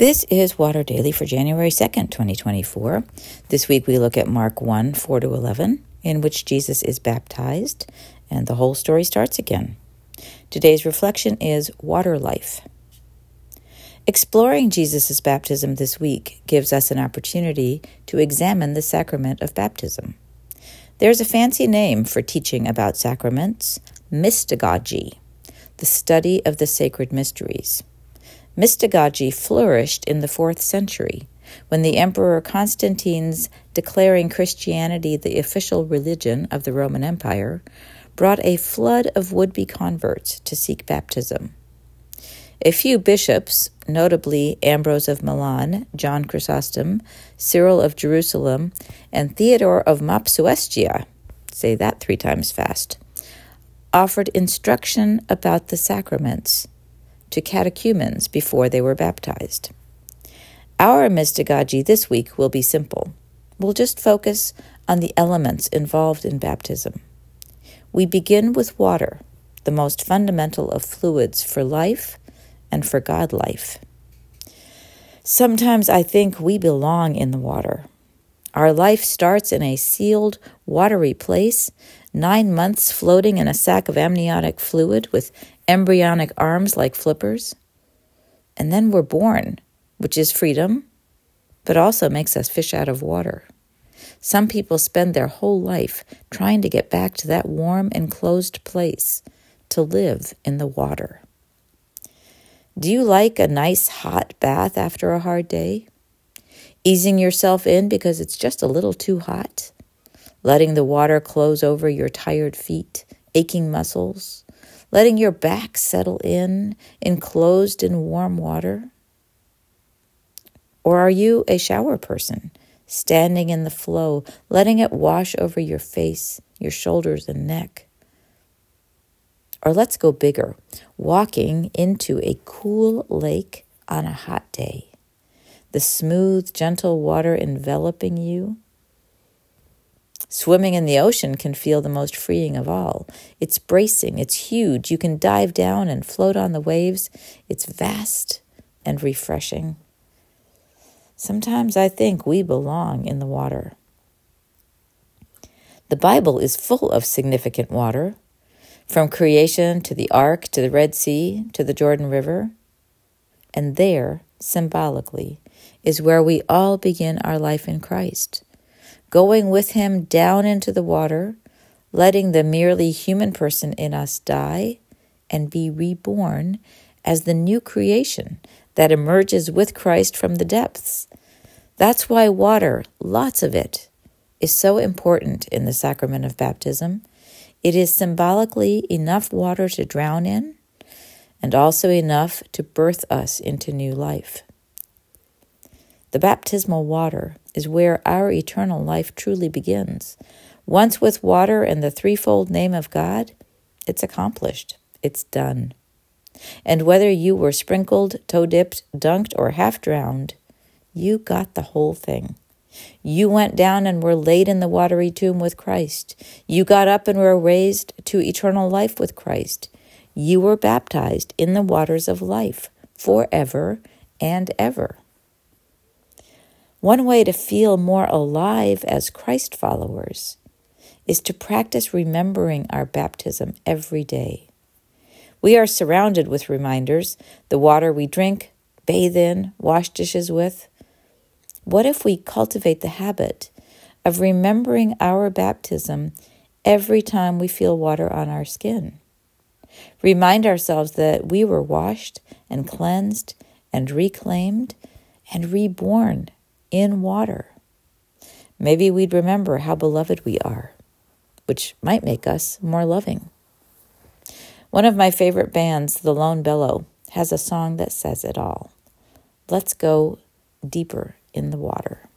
This is Water Daily for January 2nd, 2024. This week we look at Mark 1 4 to 11, in which Jesus is baptized, and the whole story starts again. Today's reflection is Water Life. Exploring Jesus' baptism this week gives us an opportunity to examine the sacrament of baptism. There's a fancy name for teaching about sacraments mystagogy, the study of the sacred mysteries. Mystagogy flourished in the fourth century when the Emperor Constantine's declaring Christianity the official religion of the Roman Empire brought a flood of would be converts to seek baptism. A few bishops, notably Ambrose of Milan, John Chrysostom, Cyril of Jerusalem, and Theodore of Mopsuestia, say that three times fast, offered instruction about the sacraments to catechumens before they were baptized. Our mystagogy this week will be simple. We'll just focus on the elements involved in baptism. We begin with water, the most fundamental of fluids for life and for God life. Sometimes I think we belong in the water. Our life starts in a sealed, watery place, nine months floating in a sac of amniotic fluid with embryonic arms like flippers. And then we're born, which is freedom, but also makes us fish out of water. Some people spend their whole life trying to get back to that warm, enclosed place to live in the water. Do you like a nice hot bath after a hard day? Easing yourself in because it's just a little too hot? Letting the water close over your tired feet, aching muscles, letting your back settle in, enclosed in warm water? Or are you a shower person, standing in the flow, letting it wash over your face, your shoulders, and neck? Or let's go bigger, walking into a cool lake on a hot day, the smooth, gentle water enveloping you Swimming in the ocean can feel the most freeing of all. It's bracing, it's huge. You can dive down and float on the waves. It's vast and refreshing. Sometimes I think we belong in the water. The Bible is full of significant water, from creation to the ark to the Red Sea to the Jordan River. And there, symbolically, is where we all begin our life in Christ going with him down into the water, letting the merely human person in us die and be reborn as the new creation that emerges with Christ from the depths. That's why water, lots of it, is so important in the sacrament of baptism. It is symbolically enough water to drown in and also enough to birth us into new life. The baptismal water is where our eternal life truly begins. Once with water and the threefold name of God, it's accomplished, it's done. And whether you were sprinkled, toe dipped, dunked, or half drowned, you got the whole thing. You went down and were laid in the watery tomb with Christ. You got up and were raised to eternal life with Christ. You were baptized in the waters of life forever and ever. One way to feel more alive as Christ followers is to practice remembering our baptism every day. We are surrounded with reminders the water we drink, bathe in, wash dishes with. What if we cultivate the habit of remembering our baptism every time we feel water on our skin? Remind ourselves that we were washed and cleansed and reclaimed and reborn in water. Maybe we'd remember how beloved we are, which might make us more loving. One of my favorite bands, The Lone Bellow, has a song that says it all. Let's go deeper in the water.